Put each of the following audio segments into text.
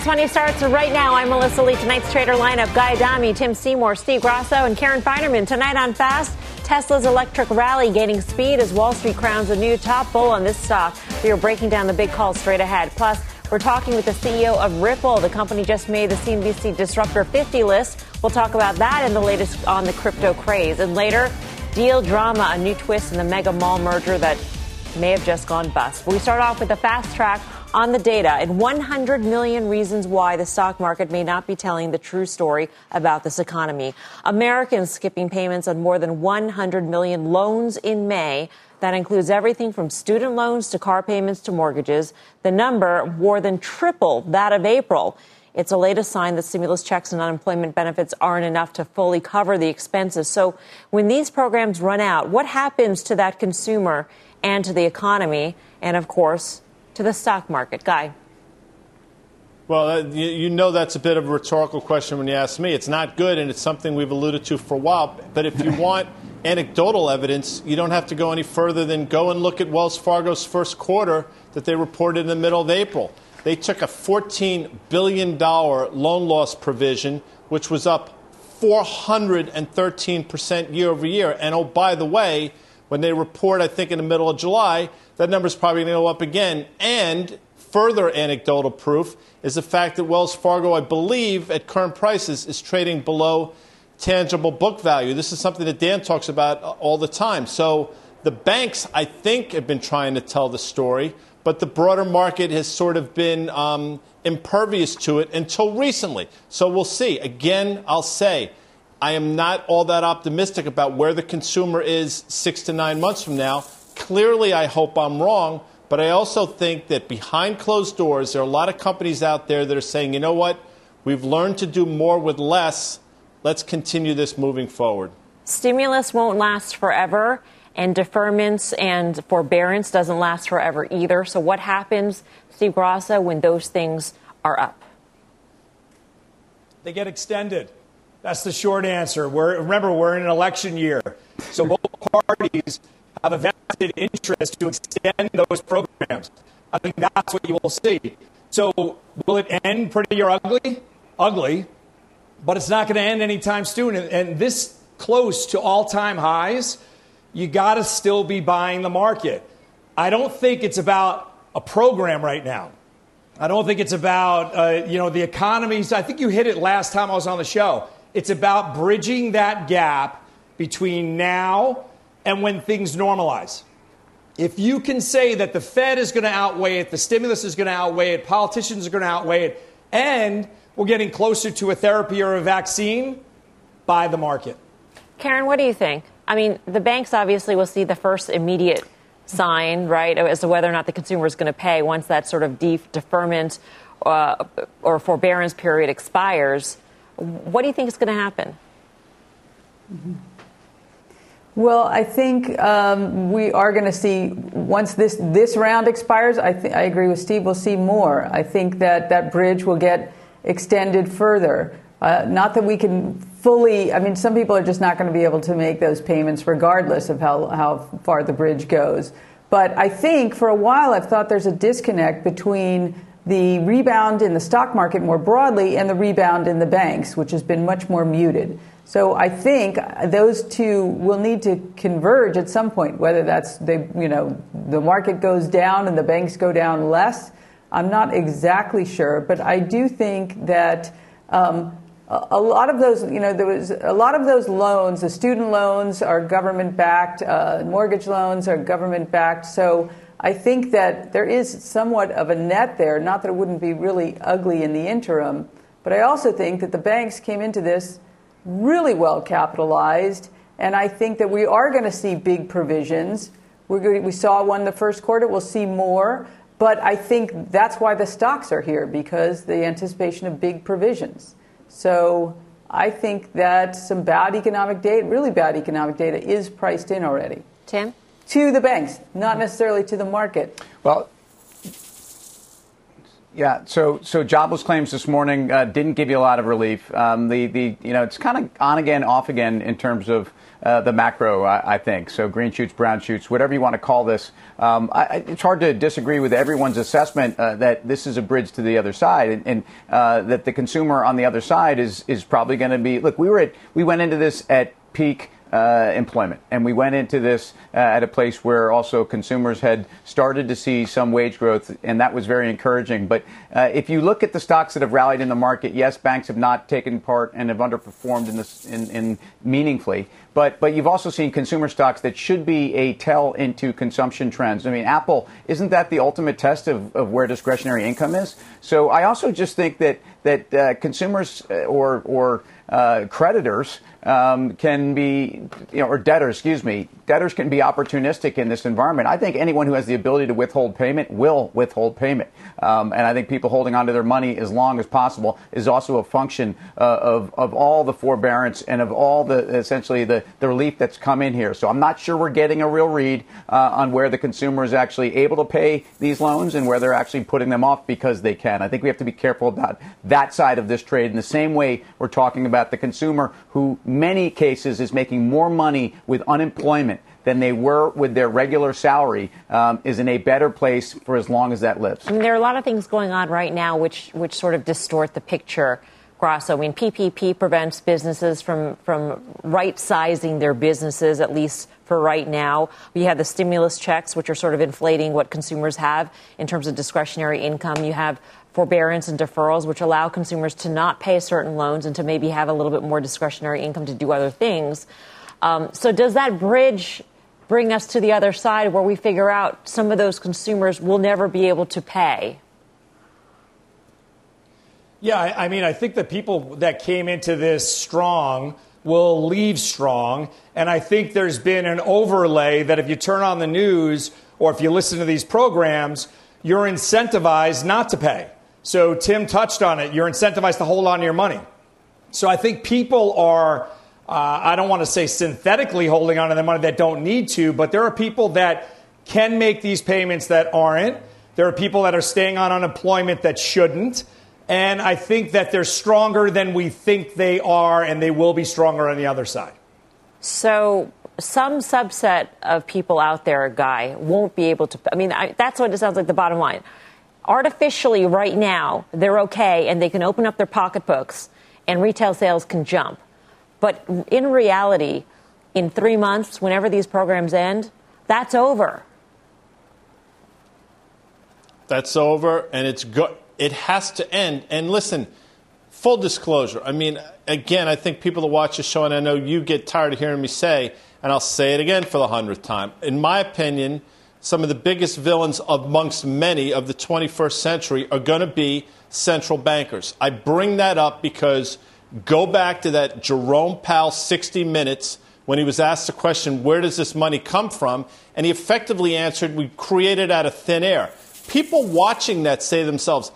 Fast Money starts right now. I'm Melissa Lee. Tonight's trader lineup: Guy Adami, Tim Seymour, Steve Grasso, and Karen Finerman. Tonight on Fast, Tesla's electric rally gaining speed as Wall Street crowns a new top bull on this stock. We are breaking down the big calls straight ahead. Plus. We're talking with the CEO of Ripple. The company just made the CNBC Disruptor 50 list. We'll talk about that and the latest on the crypto craze. And later, deal drama, a new twist in the mega mall merger that may have just gone bust. We start off with the fast track on the data and 100 million reasons why the stock market may not be telling the true story about this economy. Americans skipping payments on more than 100 million loans in May that includes everything from student loans to car payments to mortgages. The number more than tripled that of April. It's a latest sign that stimulus checks and unemployment benefits aren't enough to fully cover the expenses. So when these programs run out, what happens to that consumer and to the economy and, of course, to the stock market? Guy. Well, uh, you, you, know that's a bit of a rhetorical question when you ask me. It's not good, and it's something we've alluded to for a while. But if you want anecdotal evidence, you don't have to go any further than go and look at Wells Fargo's first quarter that they reported in the middle of April. They took a $14 billion loan loss provision, which was up 413% year over year. And oh, by the way, when they report, I think in the middle of July, that number is probably going to go up again. And further anecdotal proof is the fact that Wells Fargo, I believe, at current prices, is trading below tangible book value. This is something that Dan talks about all the time. So the banks, I think, have been trying to tell the story, but the broader market has sort of been um, impervious to it until recently. So we'll see. Again, I'll say, I am not all that optimistic about where the consumer is six to nine months from now. Clearly, I hope I'm wrong, but I also think that behind closed doors, there are a lot of companies out there that are saying, you know what, we've learned to do more with less. Let's continue this moving forward. Stimulus won't last forever, and deferments and forbearance doesn't last forever either. So, what happens, Steve Grasso, when those things are up? They get extended. That's the short answer. We're, remember, we're in an election year. So both parties have a vested interest to extend those programs. I think that's what you will see. So, will it end pretty or ugly? Ugly, but it's not going to end anytime soon. And, and this close to all time highs, you got to still be buying the market. I don't think it's about a program right now. I don't think it's about uh, you know the economies. I think you hit it last time I was on the show. It's about bridging that gap between now and when things normalize. If you can say that the Fed is going to outweigh it, the stimulus is going to outweigh it, politicians are going to outweigh it, and we're getting closer to a therapy or a vaccine, buy the market. Karen, what do you think? I mean, the banks obviously will see the first immediate sign, right, as to whether or not the consumer is going to pay once that sort of deferment uh, or forbearance period expires. What do you think is going to happen? Mm-hmm. Well, I think um, we are going to see once this this round expires. I th- I agree with Steve. We'll see more. I think that that bridge will get extended further. Uh, not that we can fully. I mean, some people are just not going to be able to make those payments regardless of how how far the bridge goes. But I think for a while I've thought there's a disconnect between the rebound in the stock market more broadly and the rebound in the banks, which has been much more muted. So I think those two will need to converge at some point, whether that's they, you know, the market goes down and the banks go down less. I'm not exactly sure, but I do think that um, a lot of those, you know, there was a lot of those loans. The student loans are government backed, uh, mortgage loans are government backed. So I think that there is somewhat of a net there. Not that it wouldn't be really ugly in the interim, but I also think that the banks came into this really well capitalized. And I think that we are going to see big provisions. Going, we saw one the first quarter, we'll see more. But I think that's why the stocks are here because the anticipation of big provisions. So I think that some bad economic data, really bad economic data, is priced in already. Tim? To the banks, not necessarily to the market. Well, yeah, so so jobless claims this morning uh, didn't give you a lot of relief. Um, the the you know it's kind of on again, off again in terms of uh, the macro, I, I, think. So green shoots, brown shoots, whatever you want to call this. Um, I, it's hard to disagree with everyone's assessment uh, that this is a bridge to the other side, and, and uh, that the consumer on the other side is is probably going to be. Look, we were at we went into this at peak uh, employment. And we went into this uh, at a place where also consumers had started to see some wage growth, and that was very encouraging. But uh, if you look at the stocks that have rallied in the market, yes, banks have not taken part and have underperformed in this in, in meaningfully. But but you've also seen consumer stocks that should be a tell into consumption trends. I mean, Apple isn't that the ultimate test of, of where discretionary income is? So I also just think that that uh, consumers uh, or or uh, creditors um, can be, you know, or debtors, excuse me, debtors can be opportunistic in this environment. I think anyone who has the ability to withhold payment will withhold payment. Um, and I think people holding onto their money as long as possible is also a function uh, of, of all the forbearance and of all the essentially the, the relief that's come in here. So I'm not sure we're getting a real read uh, on where the consumer is actually able to pay these loans and where they're actually putting them off because they can. I think we have to be careful about that side of this trade in the same way we're talking about the consumer who many cases is making more money with unemployment than they were with their regular salary um, is in a better place for as long as that lives. I mean, there are a lot of things going on right now which which sort of distort the picture. Grasso. I mean, PPP prevents businesses from from right sizing their businesses, at least for right now. We have the stimulus checks, which are sort of inflating what consumers have in terms of discretionary income. You have forbearance and deferrals, which allow consumers to not pay certain loans and to maybe have a little bit more discretionary income to do other things. Um, so, does that bridge bring us to the other side where we figure out some of those consumers will never be able to pay? Yeah, I, I mean, I think the people that came into this strong will leave strong. And I think there's been an overlay that if you turn on the news or if you listen to these programs, you're incentivized not to pay. So Tim touched on it. You're incentivized to hold on to your money. So I think people are, uh, I don't want to say synthetically holding on to their money that don't need to, but there are people that can make these payments that aren't. There are people that are staying on unemployment that shouldn't. And I think that they're stronger than we think they are, and they will be stronger on the other side. So some subset of people out there, Guy, won't be able to. I mean, I, that's what it sounds like the bottom line artificially right now they're okay and they can open up their pocketbooks and retail sales can jump. But in reality, in three months, whenever these programs end, that's over. That's over, and it's good. It has to end. And listen, full disclosure. I mean, again, I think people that watch the show, and I know you get tired of hearing me say, and I'll say it again for the hundredth time. In my opinion, some of the biggest villains amongst many of the 21st century are going to be central bankers. I bring that up because go back to that Jerome Powell 60 Minutes when he was asked the question, Where does this money come from? And he effectively answered, We create it out of thin air. People watching that say to themselves,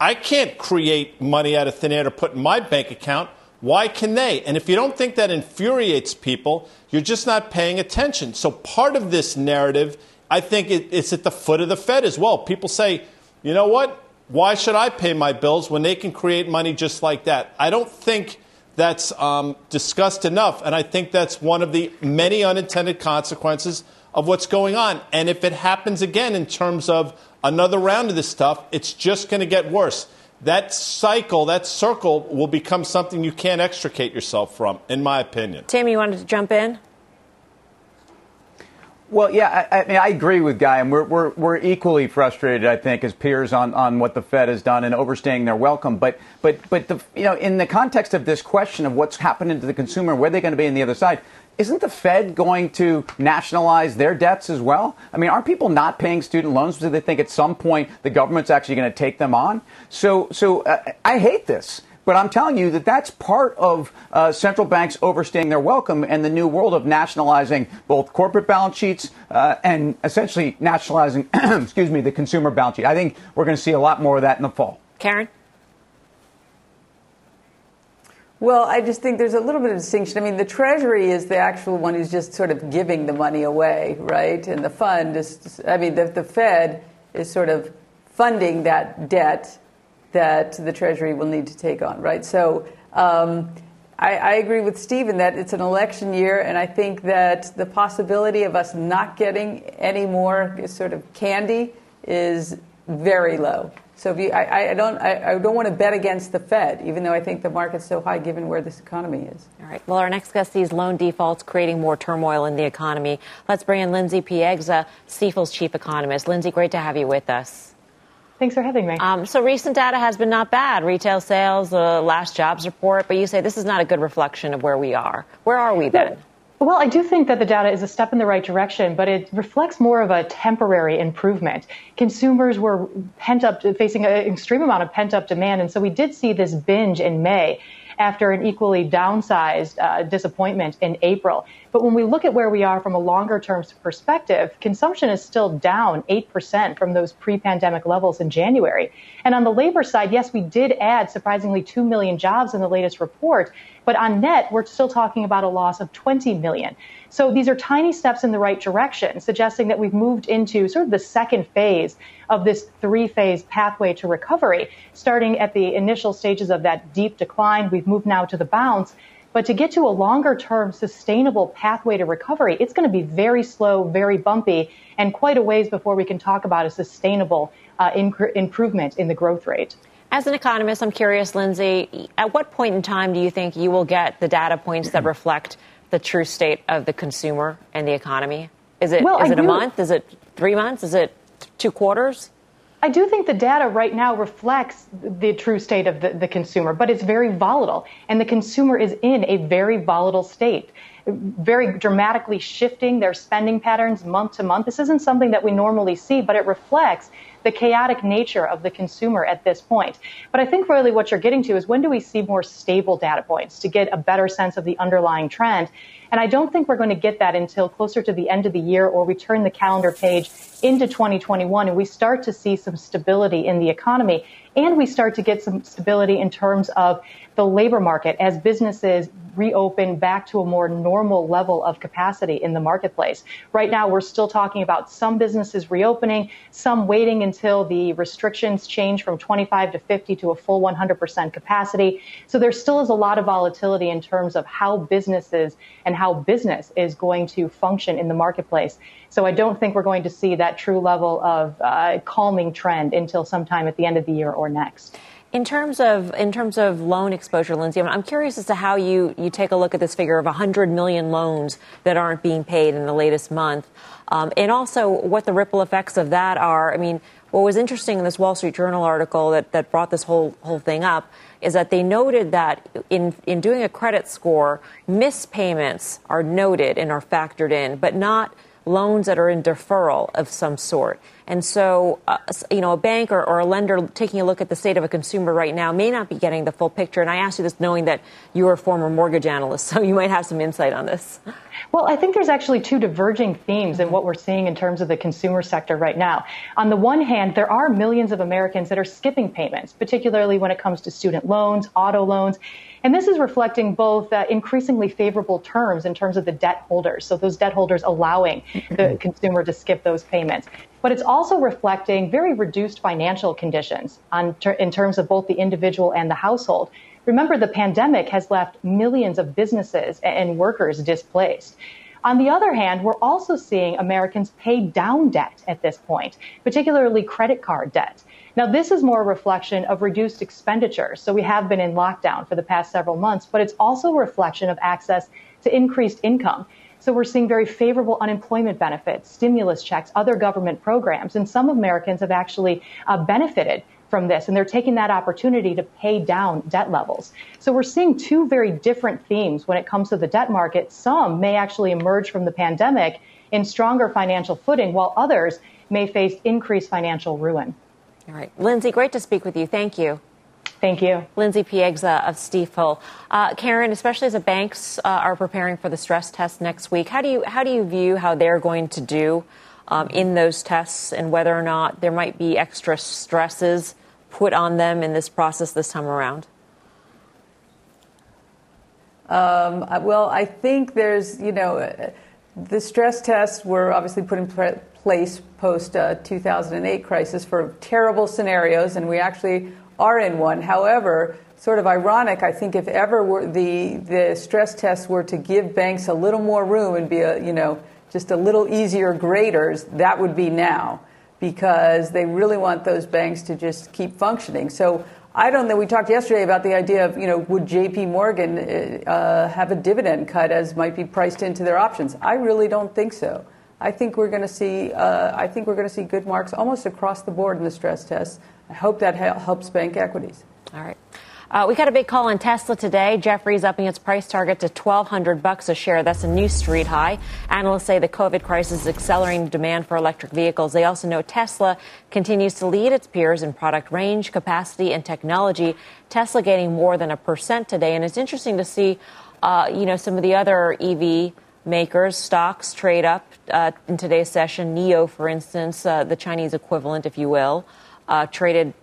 I can't create money out of thin air to put in my bank account. Why can they? And if you don't think that infuriates people, you're just not paying attention. So part of this narrative I think it, it's at the foot of the Fed as well. People say, you know what? Why should I pay my bills when they can create money just like that? I don't think that's um, discussed enough, and I think that's one of the many unintended consequences of what's going on. And if it happens again in terms of another round of this stuff, it's just going to get worse. That cycle, that circle will become something you can't extricate yourself from, in my opinion. Tim, you wanted to jump in? Well, yeah, I, I, mean, I agree with Guy, and we're, we're, we're equally frustrated, I think, as peers on, on what the Fed has done and overstaying their welcome. But, but, but the, you know, in the context of this question of what's happening to the consumer, where they're going to be on the other side, isn't the Fed going to nationalize their debts as well? I mean, aren't people not paying student loans because they think at some point the government's actually going to take them on? So, so uh, I hate this But I'm telling you that that's part of uh, central banks overstaying their welcome and the new world of nationalizing both corporate balance sheets uh, and essentially nationalizing, excuse me, the consumer balance sheet. I think we're going to see a lot more of that in the fall. Karen? Well, I just think there's a little bit of distinction. I mean, the Treasury is the actual one who's just sort of giving the money away, right? And the fund is, I mean, the, the Fed is sort of funding that debt that the Treasury will need to take on, right? So um, I, I, agree with Stephen that it's an election year, and I think that the possibility of us not getting any more sort of candy is very low. So you, I, I don't, I, I, don't want to bet against the Fed, even though I think the market's so high given where this economy is. All right. Well, our next guest sees loan defaults creating more turmoil in the economy. Let's bring in Lindsay Piegza, Stifel's chief economist. Lindsay, great to have you with us. Thanks for having me. Um, so recent data has been not bad. Retail sales, the last jobs report, but you say this is not a good reflection of where we are. Where are we then? Well, I do think that the data is a step in the right direction, but it reflects more of a temporary improvement. Consumers were pent up, facing an extreme amount of pent up demand, and so we did see this binge in May after an equally downsized uh, disappointment in April. But when we look at where we are from a longer term perspective, consumption is still down 8% from those pre pandemic levels in January. And on the labor side, yes, we did add surprisingly 2 million jobs in the latest report, but on net, we're still talking about a loss of 20 million. So these are tiny steps in the right direction, suggesting that we've moved into sort of the second phase of this three phase pathway to recovery. Starting at the initial stages of that deep decline, we've moved now to the bounce. But to get to a longer term sustainable pathway to recovery, it's going to be very slow, very bumpy, and quite a ways before we can talk about a sustainable uh, inc- improvement in the growth rate. As an economist, I'm curious, Lindsay, at what point in time do you think you will get the data points that reflect the true state of the consumer and the economy? Is it, well, is it a month? Is it three months? Is it two quarters? I do think the data right now reflects the true state of the, the, consumer, but it's very volatile. And the consumer is in a very volatile state, very dramatically shifting their spending patterns month to month. This isn't something that we normally see, but it reflects the chaotic nature of the consumer at this point. But I think really what you're getting to is when do we see more stable data points to get a better sense of the underlying trend? And I don't think we're going to get that until closer to the end of the year or we turn the calendar page into 2021 and we start to see some stability in the economy and we start to get some stability in terms of the labor market as businesses reopen back to a more normal level of capacity in the marketplace. Right now, we're still talking about some businesses reopening, some waiting until the restrictions change from 25 to 50 to a full 100% capacity. So there still is a lot of volatility in terms of how businesses and how business is going to function in the marketplace. So I don't think we're going to see that true level of uh, calming trend until sometime at the end of the year or next. In terms of in terms of loan exposure, Lindsay, I'm curious as to how you, you take a look at this figure of 100 million loans that aren't being paid in the latest month, um, and also what the ripple effects of that are. I mean, what was interesting in this Wall Street Journal article that, that brought this whole whole thing up is that they noted that in in doing a credit score, missed payments are noted and are factored in, but not loans that are in deferral of some sort. And so, uh, you know, a bank or, or, a lender taking a look at the state of a consumer right now may not be getting the full picture. And I ask you this knowing that you're a former mortgage analyst, so you might have some insight on this. Well, I think there's actually two diverging themes in what we're seeing in terms of the consumer sector right now. On the one hand, there are millions of Americans that are skipping payments, particularly when it comes to student loans, auto loans. And this is reflecting both uh, increasingly favorable terms in terms of the debt holders. So those debt holders allowing the consumer to skip those payments. But it's also reflecting very reduced financial conditions on, in terms of both the individual and the household. Remember, the pandemic has left millions of businesses and workers displaced. On the other hand, we're also seeing Americans pay down debt at this point, particularly credit card debt. Now, this is more a reflection of reduced expenditures. So we have been in lockdown for the past several months, but it's also a reflection of access to increased income. So we're seeing very favorable unemployment benefits, stimulus checks, other government programs, and some Americans have actually uh, benefited from this, and they're taking that opportunity to pay down debt levels. So we're seeing two very different themes when it comes to the debt market. Some may actually emerge from the pandemic in stronger financial footing, while others may face increased financial ruin. All right. Lindsay, great to speak with you. Thank you. Thank you. Lindsay Piegza of Stifel. Uh, Karen, especially as the banks uh, are preparing for the stress test next week, how do you, how do you view how they're going to do um, in those tests and whether or not there might be extra stresses put on them in this process this time around? Um, well, I think there's, you know, uh, the stress tests were obviously put in place post uh, 2008 crisis for terrible scenarios, and we actually are in one. However, sort of ironic, I think if ever the the stress tests were to give banks a little more room and be a you know just a little easier graders, that would be now because they really want those banks to just keep functioning. So I don't know. We talked yesterday about the idea of, you know, would J.P. Morgan uh, have a dividend cut as might be priced into their options? I really don't think so. I think we're going to see. Uh, I think we're going to see good marks almost across the board in the stress tests. I hope that helps bank equities. All right. Uh, we got a big call on Tesla today. Jefferies upping its price target to 1,200 bucks a share. That's a new street high. Analysts say the COVID crisis is accelerating demand for electric vehicles. They also know Tesla continues to lead its peers in product range, capacity, and technology. Tesla gaining more than a percent today, and it's interesting to see, uh, you know, some of the other EV makers stocks trade up uh, in today's session. NIO, for instance, uh, the Chinese equivalent, if you will uh, traded,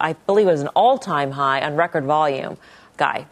I believe it was an all time high on record volume. Guy.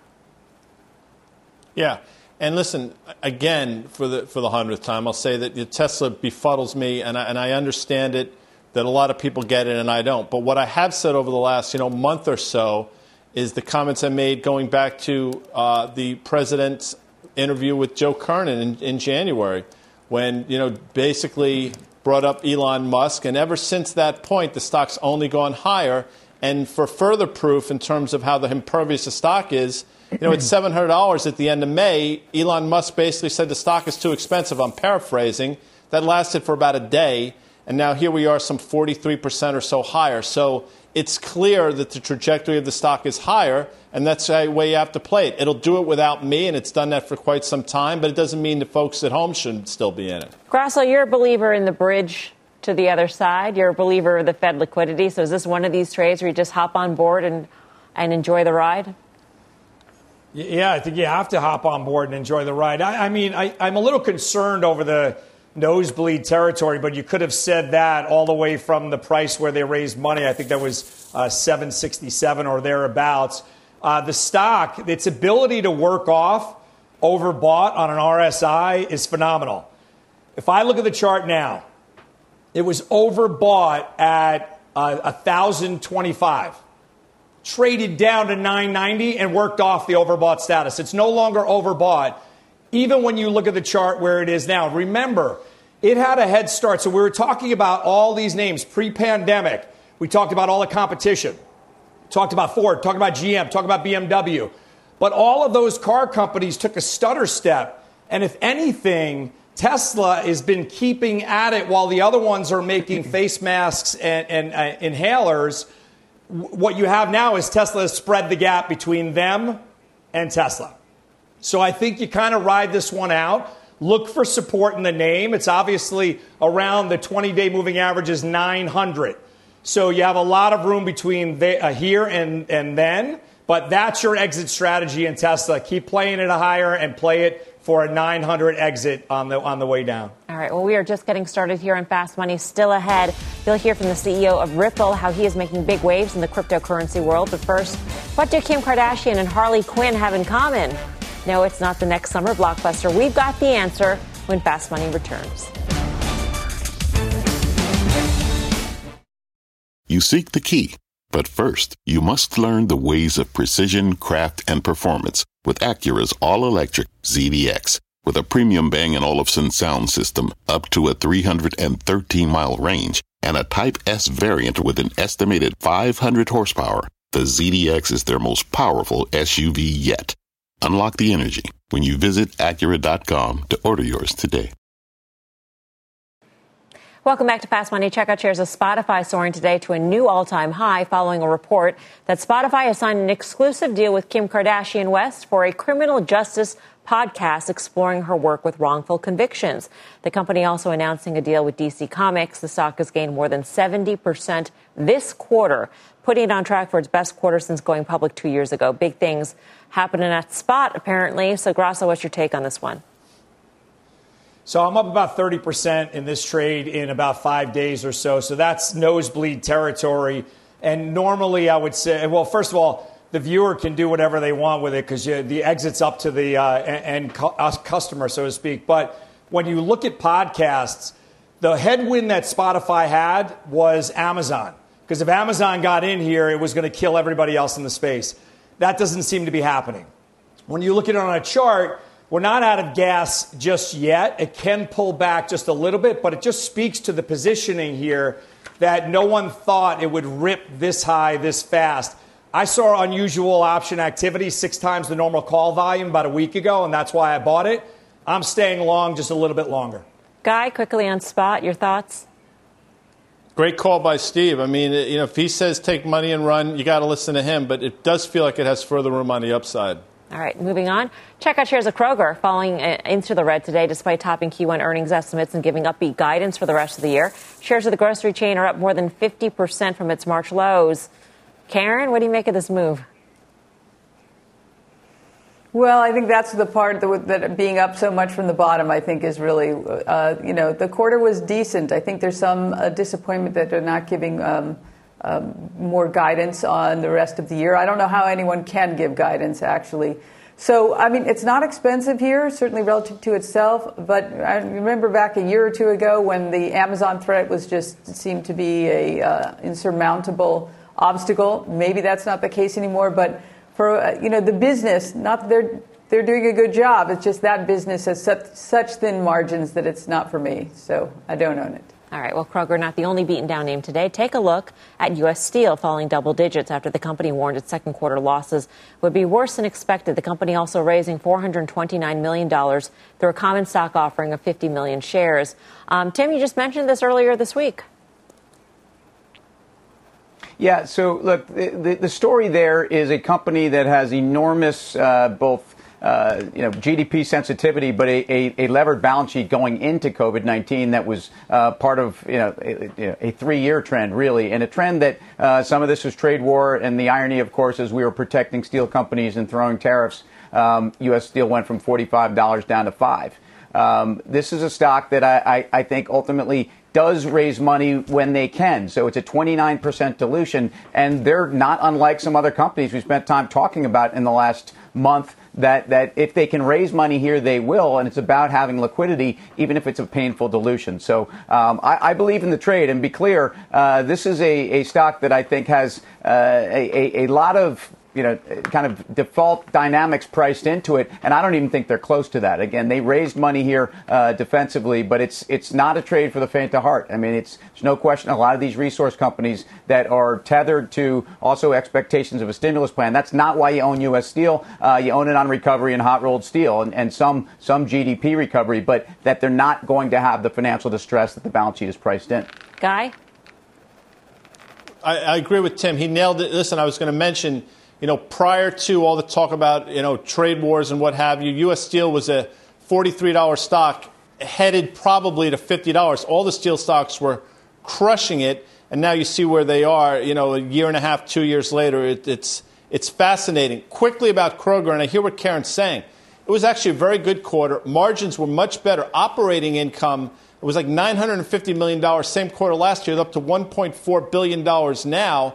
Yeah. And listen, again, for the, for the hundredth time, I'll say that Tesla befuddles me, and I, and I understand it that a lot of people get it and I don't. But what I have said over the last you know, month or so is the comments I made going back to uh, the president's interview with Joe Kernan in, in January, when you know basically brought up Elon Musk, and ever since that point, the stock's only gone higher. And for further proof in terms of how the impervious the stock is, you know, it's $700 at the end of May. Elon Musk basically said the stock is too expensive. I'm paraphrasing. That lasted for about a day. And now here we are, some 43% or so higher. So it's clear that the trajectory of the stock is higher, and that's the way you have to play it. It'll do it without me, and it's done that for quite some time, but it doesn't mean the folks at home shouldn't still be in it. Grasso, you're a believer in the bridge to the other side. You're a believer of the Fed liquidity. So is this one of these trades where you just hop on board and, and enjoy the ride? Yeah, I think you have to hop on board and enjoy the ride. I, I mean, I, I'm a little concerned over the nosebleed territory, but you could have said that all the way from the price where they raised money. I think that was uh, 767 or thereabouts. Uh, the stock, its ability to work off overbought on an RSI is phenomenal. If I look at the chart now, it was overbought at uh, 1,025, traded down to 990 and worked off the overbought status. It's no longer overbought even when you look at the chart where it is now. Remember, it had a head start. So we were talking about all these names pre pandemic. We talked about all the competition. Talked about Ford, talked about GM, talked about BMW. But all of those car companies took a stutter step. And if anything, Tesla has been keeping at it while the other ones are making face masks and, and uh, inhalers. What you have now is Tesla has spread the gap between them and Tesla. So I think you kind of ride this one out. Look for support in the name. It's obviously around the 20 day moving average is 900. So you have a lot of room between uh, here and, and then. But that's your exit strategy in Tesla. Keep playing it higher and play it for a 900 exit on the on the way down. All right. Well, we are just getting started here on Fast Money. Still ahead, you'll hear from the CEO of Ripple how he is making big waves in the cryptocurrency world. But first, what do Kim Kardashian and Harley Quinn have in common? No, it's not the next summer blockbuster. We've got the answer when Fast Money returns. You seek the key, but first, you must learn the ways of precision, craft, and performance with Acura's all-electric ZDX. With a premium Bang & Olufsen sound system up to a 313-mile range and a Type S variant with an estimated 500 horsepower, the ZDX is their most powerful SUV yet. Unlock the energy when you visit Acura.com to order yours today. Welcome back to Fast Money. Checkout shares of Spotify soaring today to a new all-time high following a report that Spotify has signed an exclusive deal with Kim Kardashian West for a criminal justice podcast exploring her work with wrongful convictions. The company also announcing a deal with DC Comics. The stock has gained more than 70% this quarter. putting it on track for its best quarter since going public two years ago. Big things happening at Spot, apparently. So, Grasso, what's your take on this one? So I'm up about 30% in this trade in about five days or so. So that's nosebleed territory. And normally I would say, well, first of all, the viewer can do whatever they want with it because the exit's up to the uh, end customer, so to speak. But when you look at podcasts, the headwind that Spotify had was Amazon. Because if Amazon got in here, it was going to kill everybody else in the space. That doesn't seem to be happening. When you look at it on a chart, we're not out of gas just yet. It can pull back just a little bit, but it just speaks to the positioning here that no one thought it would rip this high this fast. I saw unusual option activity, six times the normal call volume about a week ago, and that's why I bought it. I'm staying long just a little bit longer. Guy, quickly on spot, your thoughts? Great call by Steve. I mean, you know, if he says take money and run, you got to listen to him, but it does feel like it has further room on the upside. All right, moving on. Check out shares of Kroger falling uh, into the red today despite topping Q1 earnings estimates and giving upbeat guidance for the rest of the year. Shares of the grocery chain are up more than 50% from its March lows. Karen, what do you make of this move? Well, I think that's the part that, that, being up so much from the bottom, I think, is really, uh, you know, the quarter was decent. I think there's some uh, disappointment that they're not giving um, um, more guidance on the rest of the year. I don't know how anyone can give guidance, actually. So, I mean, it's not expensive here, certainly relative to itself. But I remember back a year or two ago when the Amazon threat was just seemed to be a uh, insurmountable obstacle. Maybe that's not the case anymore, but uh, you know the business, not they're they're doing a good job. It's just that business has such, such thin margins that it's not for me. So I don't own it. All right. Well, Kroger not the only beaten down name today. Take a look at U.S. Steel falling double digits after the company warned its second quarter losses would be worse than expected. The company also raising $429 million through a common stock offering of 50 million shares. Um, Tim, you just mentioned this earlier this week. Yeah, so look, the, the story there is a company that has enormous uh, both uh, you know GDP sensitivity, but a, a, a, levered balance sheet going into COVID nineteen that was uh, part of you know a, a three year trend really, and a trend that uh, some of this was trade war, and the irony, of course, is we were protecting steel companies and throwing tariffs. Um, U.S. steel went from forty five dollars down to five. Um, this is a stock that I, I, I think ultimately does raise money when they can. So it's a 29% dilution, and they're not unlike some other companies we spent time talking about in the last month. That, that if they can raise money here, they will, and it's about having liquidity, even if it's a painful dilution. So um, I, I, believe in the trade, and be clear, uh, this is a, a stock that I think has uh, a, a, a lot of you know, kind of default dynamics priced into it, and I don't even think they're close to that. Again, they raised money here uh, defensively, but it's it's not a trade for the faint of heart. I mean, it's there's no question. A lot of these resource companies that are tethered to also expectations of a stimulus plan. That's not why you own U.S. Steel. Uh, you own it on recovery and hot rolled steel and, and some some GDP recovery, but that they're not going to have the financial distress that the balance sheet is priced in. Guy. I, I agree with Tim. He nailed it. Listen, I was going to mention you know, prior to all the talk about, you know, trade wars and what have you, U.S. Steel was a $43 stock headed probably to $50. All the steel stocks were crushing it, and now you see where they are, you know, a year and a half, two years later. It, it's, it's fascinating. Quickly about Kroger, and I hear what Karen's saying. It was actually a very good quarter. Margins were much better. Operating income, it was like $950 million, same quarter last year, up to $1.4 billion now.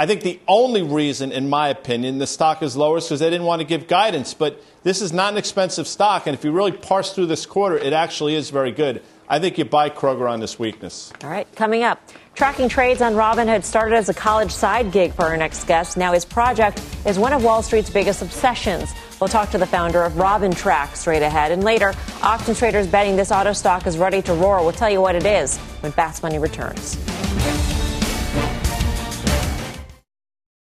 I think the only reason, in my opinion, the stock is lower is because they didn't want to give guidance. But this is not an expensive stock, and if you really parse through this quarter, it actually is very good. I think you buy Kroger on this weakness. All right, coming up. Tracking trades on Robinhood started as a college side gig for our next guest. Now his project is one of Wall Street's biggest obsessions. We'll talk to the founder of RobinTrack straight ahead. And later, option traders betting this auto stock is ready to roar. We'll tell you what it is when Fast Money returns.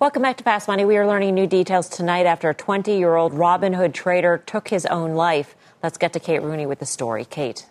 Welcome back to Fast Money. We are learning new details tonight after a 20 year old Robinhood trader took his own life. Let's get to Kate Rooney with the story. Kate.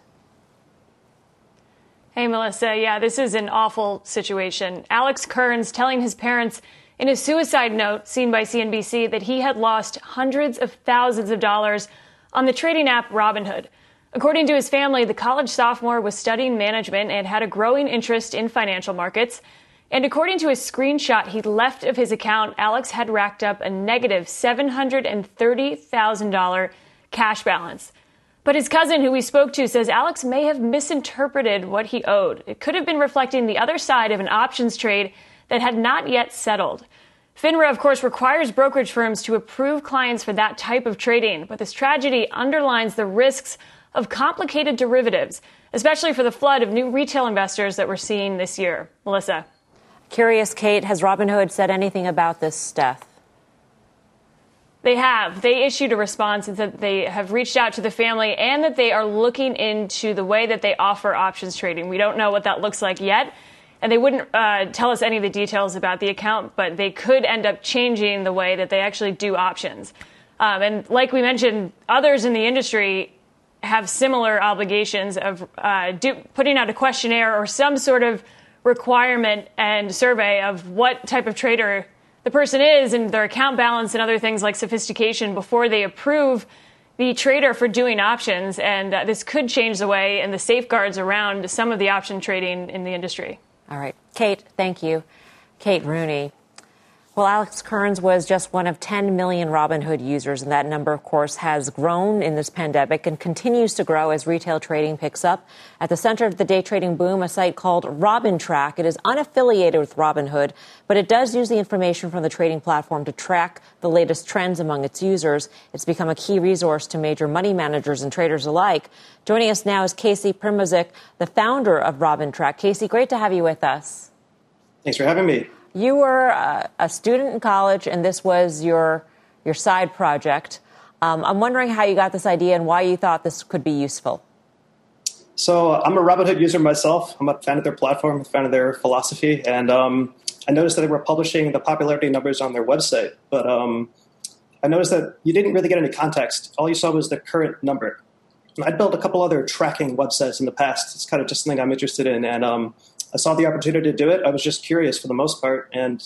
Hey, Melissa. Yeah, this is an awful situation. Alex Kearns telling his parents in a suicide note seen by CNBC that he had lost hundreds of thousands of dollars on the trading app Robinhood. According to his family, the college sophomore was studying management and had a growing interest in financial markets. And according to a screenshot he left of his account, Alex had racked up a negative $730,000 cash balance. But his cousin, who we spoke to, says Alex may have misinterpreted what he owed. It could have been reflecting the other side of an options trade that had not yet settled. FINRA, of course, requires brokerage firms to approve clients for that type of trading, but this tragedy underlines the risks of complicated derivatives, especially for the flood of new retail investors that we're seeing this year. Melissa. Curious, Kate, has Robinhood said anything about this death? They have. They issued a response that they have reached out to the family and that they are looking into the way that they offer options trading. We don't know what that looks like yet. And they wouldn't uh, tell us any of the details about the account, but they could end up changing the way that they actually do options. Um, and like we mentioned, others in the industry have similar obligations of uh, do, putting out a questionnaire or some sort of requirement and survey of what type of trader the person is and their account balance and other things like sophistication before they approve the trader for doing options. And uh, this could change the way and the safeguards around some of the option trading in the industry. All right. Kate, thank you. Kate Rooney. Well, Alex Kearns was just one of 10 million Robinhood users, and that number, of course, has grown in this pandemic and continues to grow as retail trading picks up. At the center of the day trading boom, a site called RobinTrack. It is unaffiliated with Robinhood, but it does use the information from the trading platform to track the latest trends among its users. It's become a key resource to major money managers and traders alike. Joining us now is Casey Primozic, the founder of RobinTrack. Casey, great to have you with us. Thanks for having me. You were a, a student in college, and this was your your side project. Um, I'm wondering how you got this idea and why you thought this could be useful. So I'm a Robinhood user myself. I'm a fan of their platform, a fan of their philosophy, and um, I noticed that they were publishing the popularity numbers on their website. But um, I noticed that you didn't really get any context. All you saw was the current number. I'd built a couple other tracking websites in the past. It's kind of just something I'm interested in, and um, I saw the opportunity to do it. I was just curious for the most part, and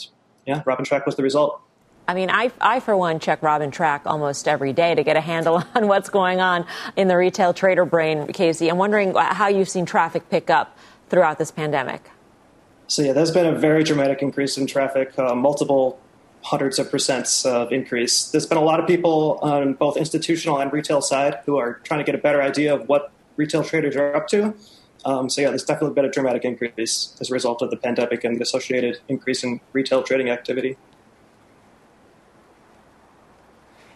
yeah, Robin Track was the result. I mean, I, I for one check Robin Track almost every day to get a handle on what's going on in the retail trader brain, Casey. I'm wondering how you've seen traffic pick up throughout this pandemic. So yeah, there's been a very dramatic increase in traffic, uh, multiple hundreds of percents of increase. There's been a lot of people on both institutional and retail side who are trying to get a better idea of what retail traders are up to. Um, so yeah, there's definitely been a dramatic increase as a result of the pandemic and the associated increase in retail trading activity.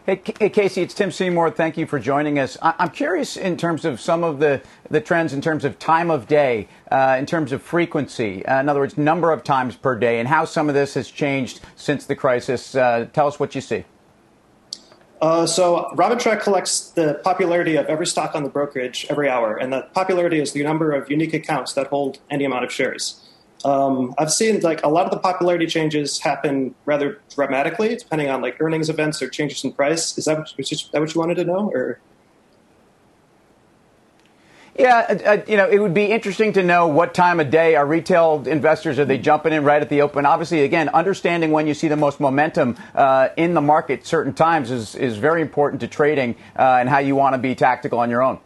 Hey, Casey, it's Tim Seymour. Thank you for joining us. I'm curious in terms of some of the, the trends in terms of time of day, uh, in terms of frequency, uh, in other words, number of times per day, and how some of this has changed since the crisis. Uh, tell us what you see. Uh, so RobinTrack collects the popularity of every stock on the brokerage every hour, and that popularity is the number of unique accounts that hold any amount of shares. Um, I've seen like a lot of the popularity changes happen rather dramatically, depending on like earnings events or changes in price. Is that what, is that what you wanted to know, or? Yeah, uh, uh, you know, it would be interesting to know what time of day are retail investors are they jumping in right at the open. Obviously, again, understanding when you see the most momentum uh, in the market certain times is is very important to trading uh, and how you want to be tactical on your own.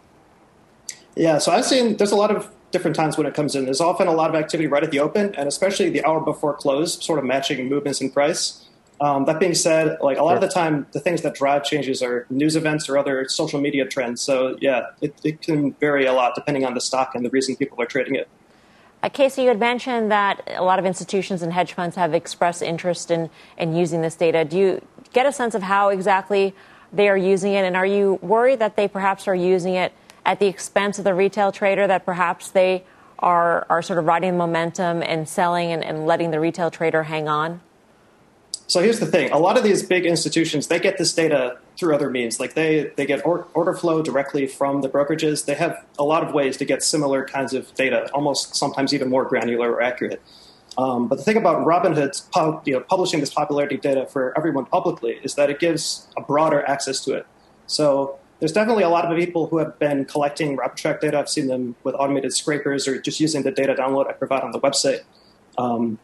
Yeah, so I've seen there's a lot of different times when it comes in. There's often a lot of activity right at the open, and especially the hour before close, sort of matching movements in price. Um, that being said, like a lot of the time, the things that drive changes are news events or other social media trends. So yeah, it, it can vary a lot depending on the stock and the reason people are trading it. Uh, Casey, you had mentioned that a lot of institutions and hedge funds have expressed interest in, in using this data. Do you get a sense of how exactly they are using it? And are you worried that they perhaps are using it at the expense of the retail trader, that perhaps they are, are sort of riding the momentum and selling and, and letting the retail trader hang on? So here's the thing: a lot of these big institutions they get this data through other means. Like they they get or, order flow directly from the brokerages. They have a lot of ways to get similar kinds of data, almost sometimes even more granular or accurate. Um, but the thing about Robinhood's you know, publishing this popularity data for everyone publicly is that it gives a broader access to it. So there's definitely a lot of people who have been collecting RobinTrack data. I've seen them with automated scrapers or just using the data download I provide on the website. Um,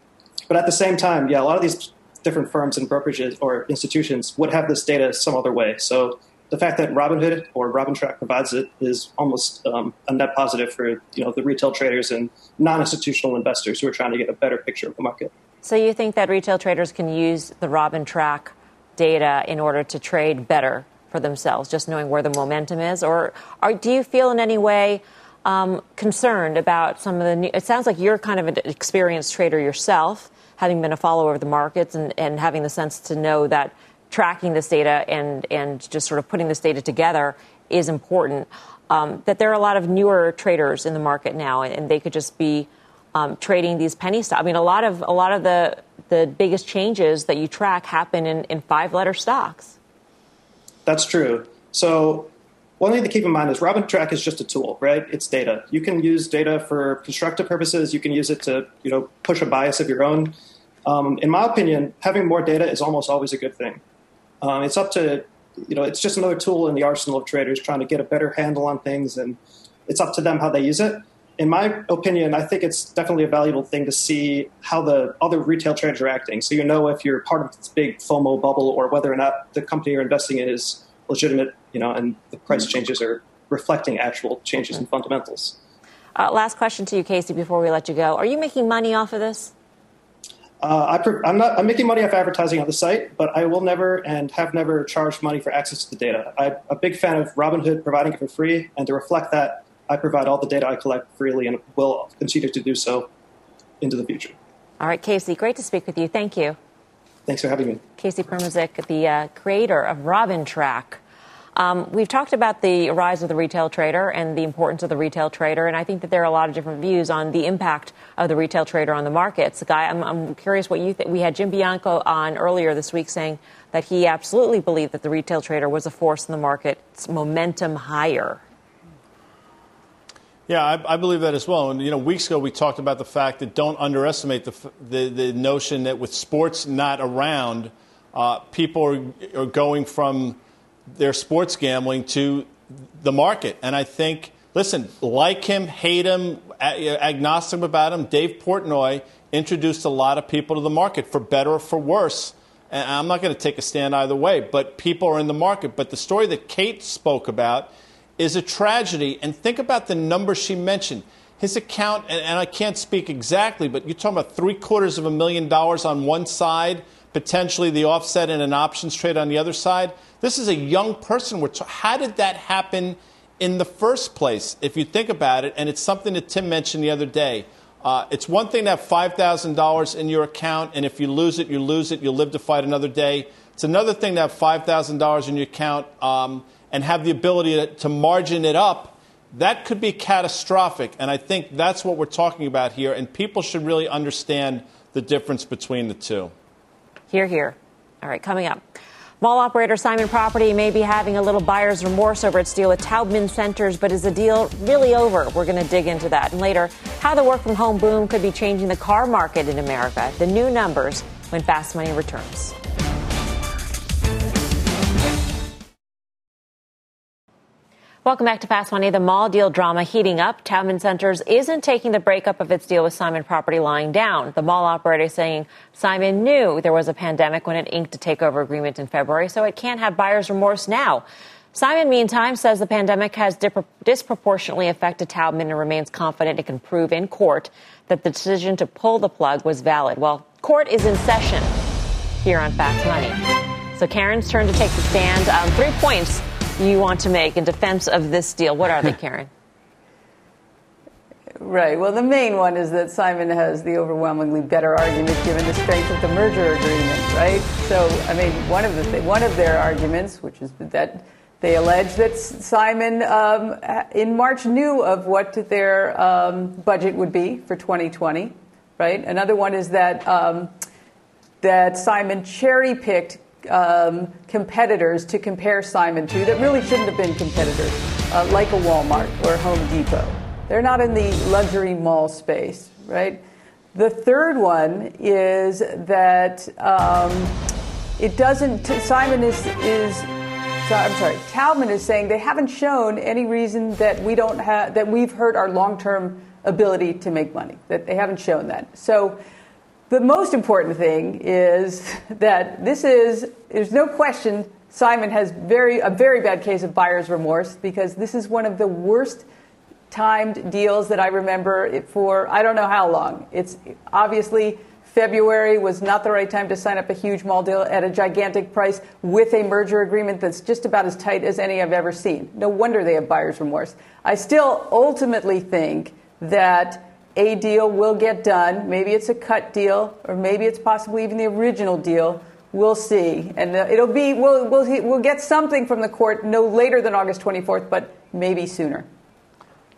but at the same time, yeah, a lot of these different firms and brokerages or institutions would have this data some other way. So the fact that Robinhood or RobinTrack provides it is almost um, a net positive for you know the retail traders and non-institutional investors who are trying to get a better picture of the market. So you think that retail traders can use the RobinTrack data in order to trade better for themselves, just knowing where the momentum is, or, or do you feel in any way? Um, concerned about some of the new, it sounds like you're kind of an experienced trader yourself having been a follower of the markets and, and having the sense to know that tracking this data and, and just sort of putting this data together is important. Um, that there are a lot of newer traders in the market now, and, they could just be um, trading these penny stocks. I mean, a lot of a lot of the the biggest changes that you track happen in, in five letter stocks. That's true. So one thing to keep in mind is RobinTrack is just a tool, right? It's data. You can use data for constructive purposes. You can use it to, you know, push a bias of your own. Um, in my opinion, having more data is almost always a good thing. Um, it's up to, you know, it's just another tool in the arsenal of traders trying to get a better handle on things, and it's up to them how they use it. In my opinion, I think it's definitely a valuable thing to see how the other retail traders are acting. So you know if you're part of this big FOMO bubble or whether or not the company you're investing in is legitimate, you know, and the price mm-hmm. changes are reflecting actual changes in fundamentals. Uh, last question to you, Casey, before we let you go. Are you making money off of this? Uh, I am not. I'm making money off advertising on the site, but I will never and have never charged money for access to the data. I'm a big fan of Robinhood providing it for free, and to reflect that, I provide all the data I collect freely, and will continue to do so into the future. All right, Casey, great to speak with you. Thank you. Thanks for having me. Casey Primozic, the uh, creator of RobinTrack. Um, we've talked about the rise of the retail trader and the importance of the retail trader, and I think that there are a lot of different views on the impact of the retail trader on the markets. Guy, I'm, I'm curious what you think. We had Jim Bianco on earlier this week saying that he absolutely believed that the retail trader was a force in the market's momentum higher. Yeah, I, I, believe that as well. And you know, weeks ago we talked about the fact that don't underestimate the the, the notion that with sports not around, uh, people are, are going from their sports gambling to the market. And I think, listen, like him, hate him, agnostic about him, Dave Portnoy introduced a lot of people to the market for better or for worse. And I'm not going to take a stand either way, but people are in the market. But the story that Kate spoke about is a tragedy. And think about the numbers she mentioned. His account, and, and I can't speak exactly, but you're talking about three quarters of a million dollars on one side, potentially the offset in an options trade on the other side. This is a young person. how did that happen in the first place, if you think about it? And it's something that Tim mentioned the other day. Uh, it's one thing to have $5,000 in your account, and if you lose it, you lose it. You'll live to fight another day. It's another thing to have $5,000 in your account um, and have the ability to, to margin it up. That could be catastrophic. And I think that's what we're talking about here. And people should really understand the difference between the two. Here, here. All right, coming up. Mall operator Simon Property may be having a little buyer's remorse over its deal with Taubman Centers, but is the deal really over? We're going to dig into that. And later, how the work from home boom could be changing the car market in America. The new numbers when Fast Money returns. Welcome back to Fast Money. The mall deal drama heating up. Taubman Centers isn't taking the breakup of its deal with Simon Property lying down. The mall operator saying Simon knew there was a pandemic when it inked a takeover agreement in February, so it can't have buyer's remorse now. Simon, meantime, says the pandemic has disproportionately affected Taubman and remains confident it can prove in court that the decision to pull the plug was valid. Well, court is in session. here on Fast Money. So Karen's turn to take the stand. Um, three points you want to make in defense of this deal. What are they, Karen? Right. Well, the main one is that Simon has the overwhelmingly better argument given the strength of the merger agreement, right? So, I mean, one of the th- one of their arguments, which is that they allege that Simon um, in March knew of what their um, budget would be for 2020, right? Another one is that um, that Simon cherry picked um, competitors to compare Simon to that really shouldn't have been competitors, uh, like a Walmart or Home Depot. They're not in the luxury mall space, right? The third one is that um, it doesn't. Simon is is. I'm sorry. Taubman is saying they haven't shown any reason that we don't have that we've hurt our long-term ability to make money. That they haven't shown that. So the most important thing is that this is there's no question Simon has very a very bad case of buyer's remorse because this is one of the worst timed deals that I remember for I don't know how long. It's obviously February was not the right time to sign up a huge mall deal at a gigantic price with a merger agreement that's just about as tight as any I've ever seen. No wonder they have buyer's remorse. I still ultimately think that a deal will get done. Maybe it's a cut deal, or maybe it's possibly even the original deal. We'll see, and uh, it'll be we'll, we'll we'll get something from the court no later than August 24th, but maybe sooner.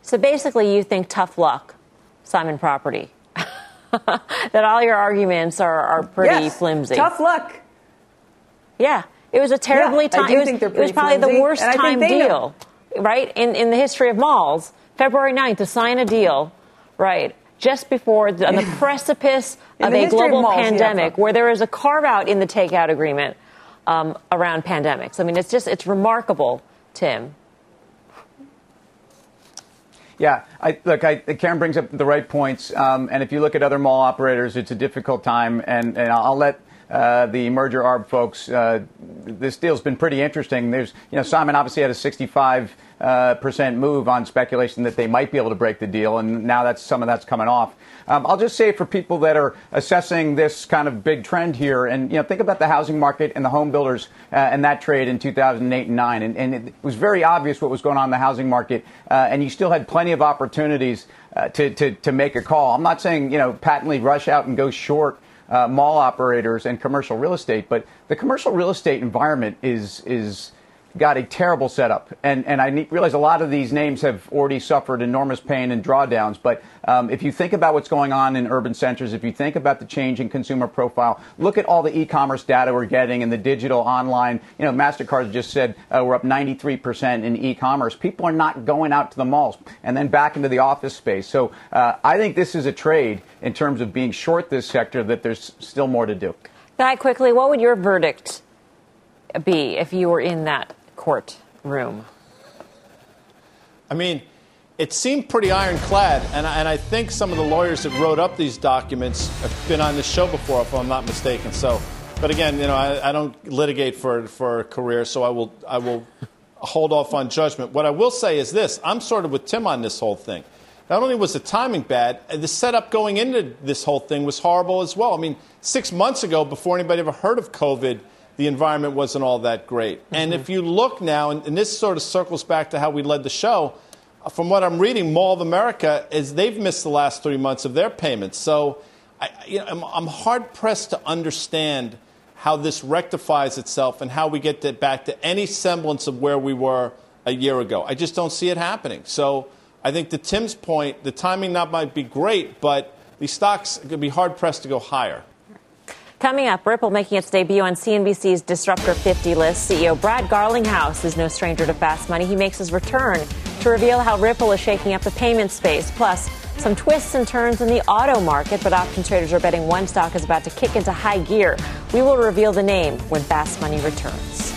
So basically, you think tough luck, Simon Property. that all your arguments are, are pretty yes, flimsy. Tough luck. Yeah, it was a terribly yeah, time. It was, it was probably flimsy, the worst time deal, know. right, in in the history of malls. February 9th to sign a deal right? Just before the, on the precipice of a global of malls, pandemic, yeah. where there is a carve out in the takeout agreement um, around pandemics. I mean, it's just it's remarkable, Tim. Yeah, I, look, I, Karen brings up the right points, um, and if you look at other mall operators, it's a difficult time, and, and I'll let uh, the merger arb folks. Uh, this deal's been pretty interesting. There's, you know, Simon obviously had a 65 uh, percent move on speculation that they might be able to break the deal, and now that's some of that's coming off. Um, I'll just say for people that are assessing this kind of big trend here, and you know, think about the housing market and the home builders uh, and that trade in 2008 and 9, and, and, it was very obvious what was going on in the housing market, uh, and you still had plenty of opportunities uh, to, to to make a call. I'm not saying you know patently rush out and go short. Uh, mall operators and commercial real estate, but the commercial real estate environment is is got a terrible setup. And, and I realize a lot of these names have already suffered enormous pain and drawdowns. But um, if you think about what's going on in urban centers, if you think about the change in consumer profile, look at all the e-commerce data we're getting and the digital online. You know, MasterCard just said uh, we're up 93% in e-commerce. People are not going out to the malls and then back into the office space. So uh, I think this is a trade in terms of being short this sector that there's still more to do. Guy, quickly, what would your verdict be if you were in that courtroom? I mean, it seemed pretty ironclad, and I, and I think some of the lawyers that wrote up these documents have been on this show before, if I'm not mistaken. So, but again, you know, I, I don't litigate for for a career, so I will I will hold off on judgment. What I will say is this: I'm sort of with Tim on this whole thing. Not only was the timing bad, the setup going into this whole thing was horrible as well. I mean, six months ago, before anybody ever heard of COVID the environment wasn't all that great. Mm-hmm. And if you look now, and, and, this sort of circles back to how we led the show, uh, from what I'm reading, Mall of America is they've missed the last three months of their payments. So I, you know, I'm, I'm hard pressed to understand how this rectifies itself and how we get to, back to any semblance of where we were a year ago. I just don't see it happening. So I think to Tim's point, the timing not might be great, but the stocks could be hard pressed to go higher. Coming up, Ripple making its debut on CNBC's Disruptor 50 list. CEO Brad Garlinghouse is no stranger to fast money. He makes his return to reveal how Ripple is shaking up the payment space. Plus, some twists and turns in the auto market, but option traders are betting one stock is about to kick into high gear. We will reveal the name when Fast Money returns.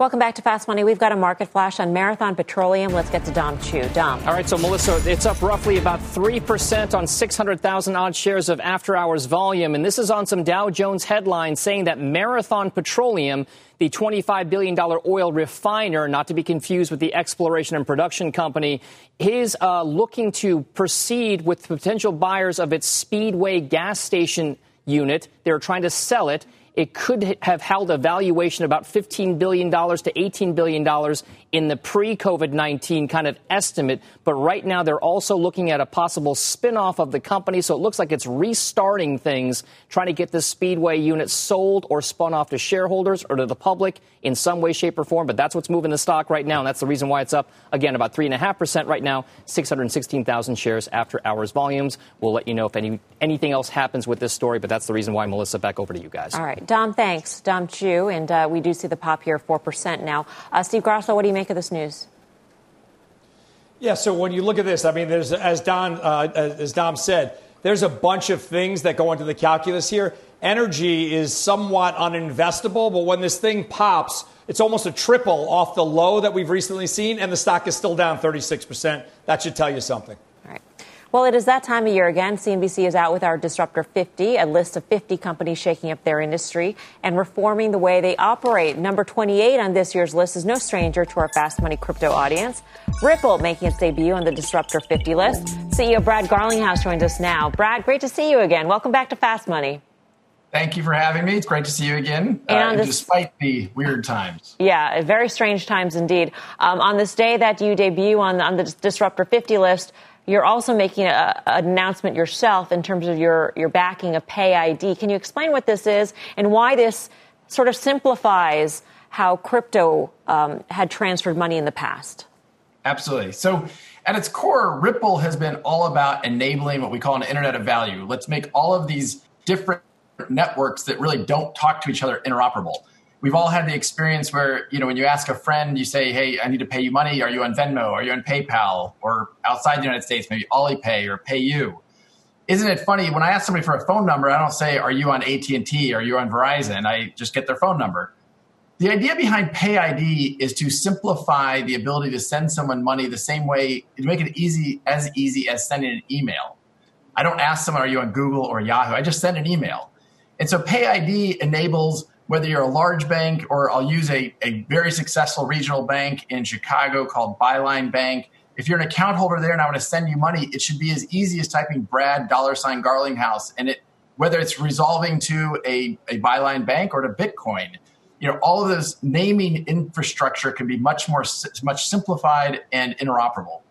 Welcome back to Fast Money. We've got a market flash on Marathon Petroleum. Let's get to Dom Chu. Dom. All right, so Melissa, it's up roughly about 3% on 600,000 odd shares of after hours volume. And this is on some Dow Jones headlines saying that Marathon Petroleum, the $25 billion oil refiner, not to be confused with the exploration and production company, is uh, looking to proceed with potential buyers of its Speedway gas station unit. They're trying to sell it it could have held a valuation about $15 billion to $18 billion in the pre COVID 19 kind of estimate. But right now, they're also looking at a possible spinoff of the company. So it looks like it's restarting things, trying to get this Speedway unit sold or spun off to shareholders or to the public in some way, shape, or form. But that's what's moving the stock right now. And that's the reason why it's up, again, about 3.5% right now, 616,000 shares after hours volumes. We'll let you know if any, anything else happens with this story. But that's the reason why, Melissa, back over to you guys. All right. Dom, thanks. Dom Chu. And uh, we do see the pop here, 4% now. Uh, Steve Grasso, what do you make of this news? Yeah, so when you look at this, I mean, there's, as, Don, uh, as Dom said, there's a bunch of things that go into the calculus here. Energy is somewhat uninvestable, but when this thing pops, it's almost a triple off the low that we've recently seen, and the stock is still down 36%. That should tell you something. Well, it is that time of year again. CNBC is out with our Disruptor 50, a list of 50 companies shaking up their industry and reforming the way they operate. Number 28 on this year's list is no stranger to our fast money crypto audience. Ripple making its debut on the Disruptor 50 list. CEO Brad Garlinghouse joins us now. Brad, great to see you again. Welcome back to Fast Money. Thank you for having me. It's great to see you again, uh, and despite the weird times. Yeah, very strange times indeed. Um, on this day that you debut on, on the Disruptor 50 list, you're also making a, an announcement yourself in terms of your, your backing of Pay ID. Can you explain what this is and why this sort of simplifies how crypto um, had transferred money in the past? Absolutely. So, at its core, Ripple has been all about enabling what we call an internet of value. Let's make all of these different networks that really don't talk to each other interoperable we've all had the experience where you know when you ask a friend you say hey i need to pay you money. Are you on venmo? Are you on paypal? Or outside the united states maybe alipay or payu. Isn't it funny when i ask somebody for a phone number i don't say are you on at&t are you on verizon? I just get their phone number. The idea behind payid is to simplify the ability to send someone money the same way to make it easy as easy as sending an email. I don't ask someone are you on google or yahoo? I just send an email. And so payid enables whether you're a large bank or I'll use a, a very successful regional bank in Chicago called Byline Bank. If you're an account holder there and I want to send you money, it should be as easy as typing Brad dollar sign Garlinghouse and it whether it's resolving to a, a Byline bank or to Bitcoin. You know, all of this naming infrastructure can be much more much simplified and interoperable.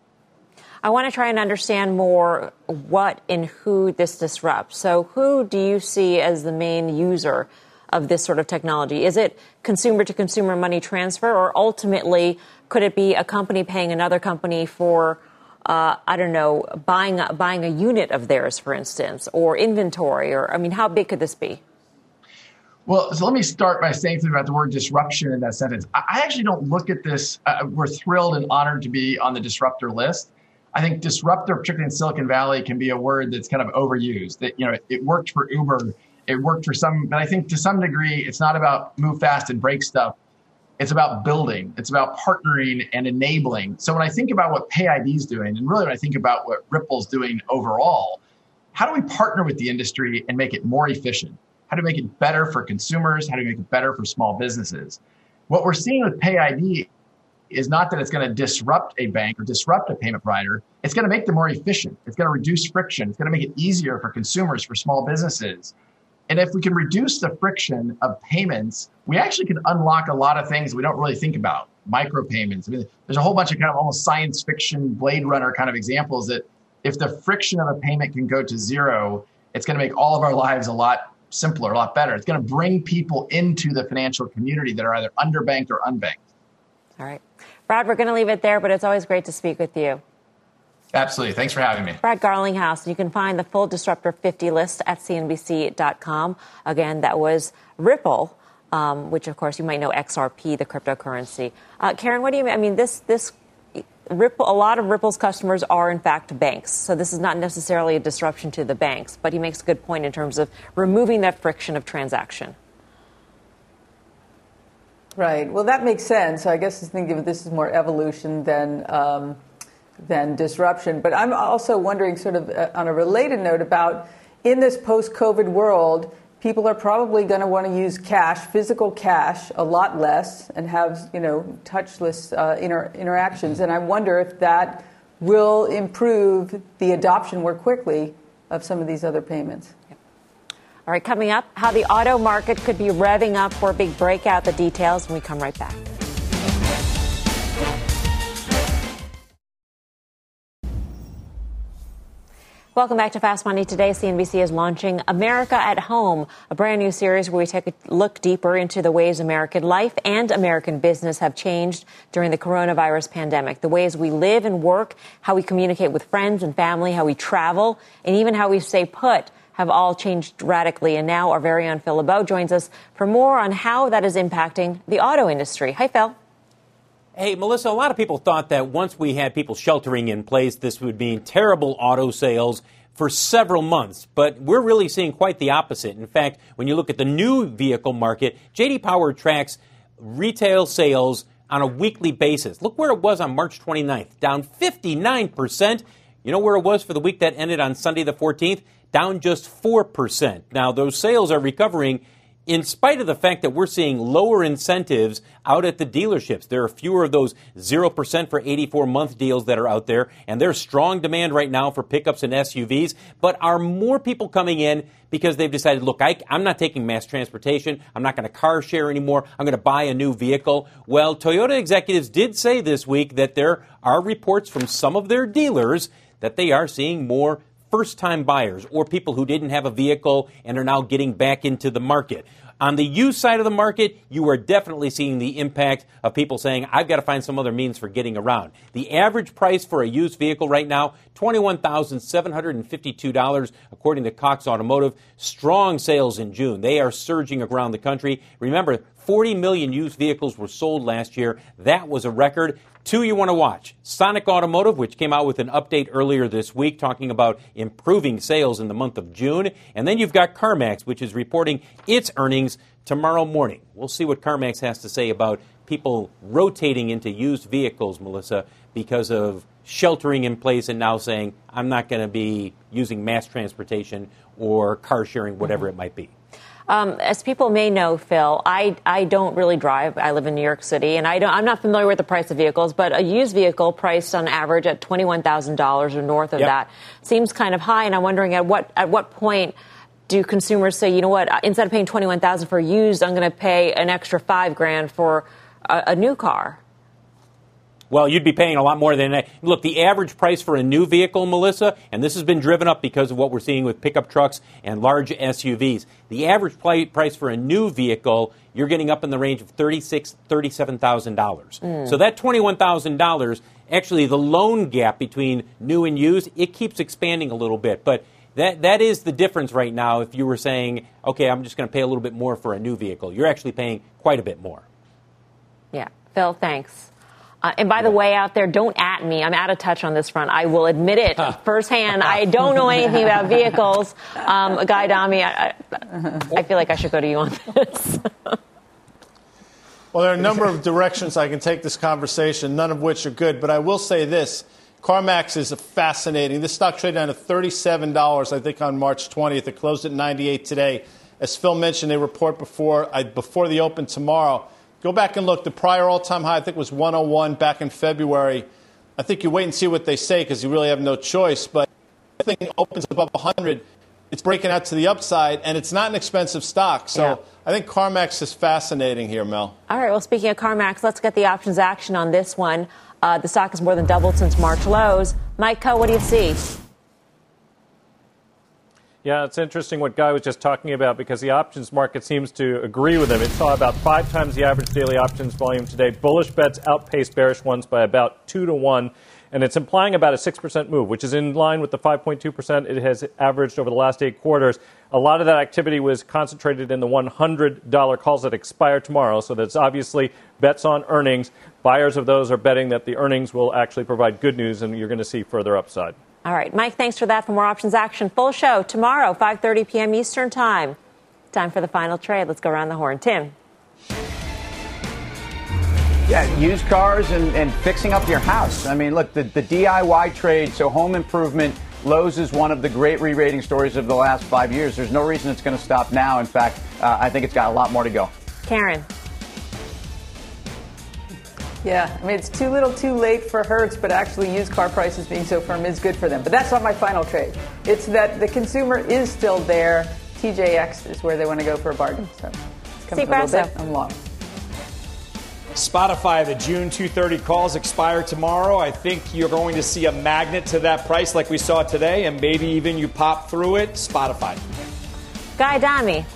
I want to try and understand more what and who this disrupts. So, who do you see as the main user of this sort of technology? Is it consumer to consumer money transfer, or ultimately could it be a company paying another company for, uh, I don't know, buying a, buying a unit of theirs, for instance, or inventory? Or I mean, how big could this be? Well, so let me start by saying something about the word disruption in that sentence. I actually don't look at this. Uh, we're thrilled and honored to be on the disruptor list. I think disruptor, particularly in Silicon Valley, can be a word that's kind of overused. That you know, it worked for Uber it worked for some, but I think to some degree, it's not about move fast and break stuff. It's about building. It's about partnering and enabling. So when I think about what PayID is doing, and really when I think about what Ripple's doing overall, how do we partner with the industry and make it more efficient? How do we make it better for consumers? How do we make it better for small businesses? What we're seeing with PayID is not that it's going to disrupt a bank or disrupt a payment provider. It's going to make them more efficient. It's going to reduce friction. It's going to make it easier for consumers, for small businesses. And if we can reduce the friction of payments, we actually can unlock a lot of things we don't really think about. Micropayments. I mean, there's a whole bunch of kind of almost science fiction, Blade Runner kind of examples that if the friction of a payment can go to zero, it's going to make all of our lives a lot simpler, a lot better. It's going to bring people into the financial community that are either underbanked or unbanked. All right. Brad, we're going to leave it there, but it's always great to speak with you. Absolutely. Thanks for having me. Brad Garlinghouse. You can find the full Disruptor 50 list at CNBC.com. Again, that was Ripple, um, which of course you might know XRP, the cryptocurrency. Uh, Karen, what do you mean? I mean, this, this Ripple, a lot of Ripple's customers are in fact banks. So this is not necessarily a disruption to the banks, but he makes a good point in terms of removing that friction of transaction. Right. Well, that makes sense. I guess thinking of this is more evolution than um, than disruption. But I'm also wondering, sort of uh, on a related note, about in this post-COVID world, people are probably going to want to use cash, physical cash, a lot less, and have you know touchless uh, inter- interactions. And I wonder if that will improve the adoption more quickly of some of these other payments. All right, coming up, how the auto market could be revving up for a big breakout. The details when we come right back. Welcome back to Fast Money. Today, CNBC is launching America at Home, a brand new series where we take a look deeper into the ways American life and American business have changed during the coronavirus pandemic. The ways we live and work, how we communicate with friends and family, how we travel, and even how we stay put have all changed radically. And now our very own Phil LeBeau joins us for more on how that is impacting the auto industry. Hi, Phil. Hey, Melissa, a lot of people thought that once we had people sheltering in place, this would mean terrible auto sales for several months. But we're really seeing quite the opposite. In fact, when you look at the new vehicle market, JD Power tracks retail sales on a weekly basis. Look where it was on March 29th, down 59%. You know where it was for the week that ended on Sunday the 14th? Down just 4%. Now, those sales are recovering in spite of the fact that we're seeing lower incentives out at the dealerships. There are fewer of those 0% for 84 month deals that are out there, and there's strong demand right now for pickups and SUVs. But are more people coming in because they've decided, look, I, am not taking mass transportation, I'm not going to car share anymore, I'm going to buy a new vehicle? Well, Toyota executives did say this week that there are reports from some of their dealers that they are seeing more first time buyers or people who didn't have a vehicle and are now getting back into the market. On the used side of the market, you are definitely seeing the impact of people saying, I've got to find some other means for getting around. The average price for a used vehicle right now, $21,752, according to Cox Automotive. Strong sales in June. They are surging around the country. Remember, 40 million used vehicles were sold last year. That was a record. Two you want to watch Sonic Automotive, which came out with an update earlier this week talking about improving sales in the month of June. And then you've got CarMax, which is reporting its earnings tomorrow morning. We'll see what CarMax has to say about people rotating into used vehicles, Melissa, because of sheltering in place and now saying, I'm not going to be using mass transportation or car sharing, whatever it might be. Um, as people may know, Phil, I, I don't really drive. I live in New York City, and I don't, I'm not familiar with the price of vehicles, but a used vehicle priced on average at $21,000 or north of yep. that seems kind of high. And I'm wondering at what, at what point do consumers say, you know what, instead of paying 21000 for used, I'm going to pay an extra five grand for a, a new car? Well, you'd be paying a lot more than that. Look, the average price for a new vehicle, Melissa, and this has been driven up because of what we're seeing with pickup trucks and large SUVs. The average price for a new vehicle, you're getting up in the range of $36,000, $37,000. Mm. So that $21,000, actually the loan gap between new and used, it keeps expanding a little bit. But that, that is the difference right now. If you were saying, okay, I'm just going to pay a little bit more for a new vehicle, you're actually paying quite a bit more. Yeah. Phil, thanks. Uh, and by the way, out there, don't at me. I'm out of touch on this front. I will admit it firsthand. I don't know anything about vehicles. Um, Guy Adami, I, I, feel like I should go to you on this. well, there are a number of directions I can take this conversation, none of which are good. But I will say this CarMax is fascinating. This stock traded down to $37, I think, on March 20th. It closed at 98 today. As Phil mentioned, they report before, before the open tomorrow. Go back and look. The prior all time high, I think, was 101 back in February. I think you wait and see what they say because you really have no choice. But the thing opens above 100, it's breaking out to the upside, and it's not an expensive stock. So yeah. I think CarMax is fascinating here, Mel. All right. Well, speaking of CarMax, let's get the options action on this one. Uh, the stock has more than doubled since March lows. Mike Khouw, what do you see? Yeah, it's interesting what Guy was just talking about because the options market seems to agree with him. It saw about five times the average daily options volume today. Bullish bets outpaced bearish ones by about two to one, and it's implying about a 6% move, which is in line with the 5.2% it has averaged over the last eight quarters. A lot of that activity was concentrated in the $100 calls that expire tomorrow, so that's obviously bets on earnings. Buyers of those are betting that the earnings will actually provide good news, and you're going to see further upside. All right, Mike, thanks for that. For more options action, full show tomorrow, 5:30 p.m. Eastern Time. Time for the final trade. Let's go around the horn. Tim. Yeah, used cars and, and fixing up your house. I mean, look, the, the DIY trade, so home improvement, Lowe's is one of the great re rating stories of the last five years. There's no reason it's going to stop now. In fact, uh, I think it's got a lot more to go. Karen. Yeah, I mean, it's too little too late for Hertz, but actually, used car prices being so firm is good for them. But that's not my final trade. It's that the consumer is still there. TJX is where they want to go for a bargain. So it's coming a little bit. I'm long. Spotify, the June 230 calls expire tomorrow. I think you're going to see a magnet to that price like we saw today, and maybe even you pop through it. Spotify. Guy Adami.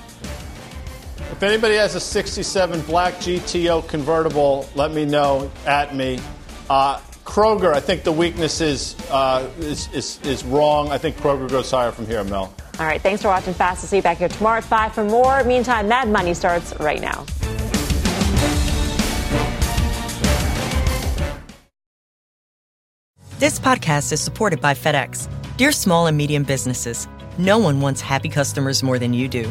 If anybody has a 67 black GTO convertible, let me know at me. Uh, Kroger, I think the weakness is, uh, is, is, is wrong. I think Kroger goes higher from here, Mel. All right, thanks for watching Fast. We'll see you back here tomorrow at 5 for more. Meantime, Mad Money starts right now. This podcast is supported by FedEx. Dear small and medium businesses, no one wants happy customers more than you do.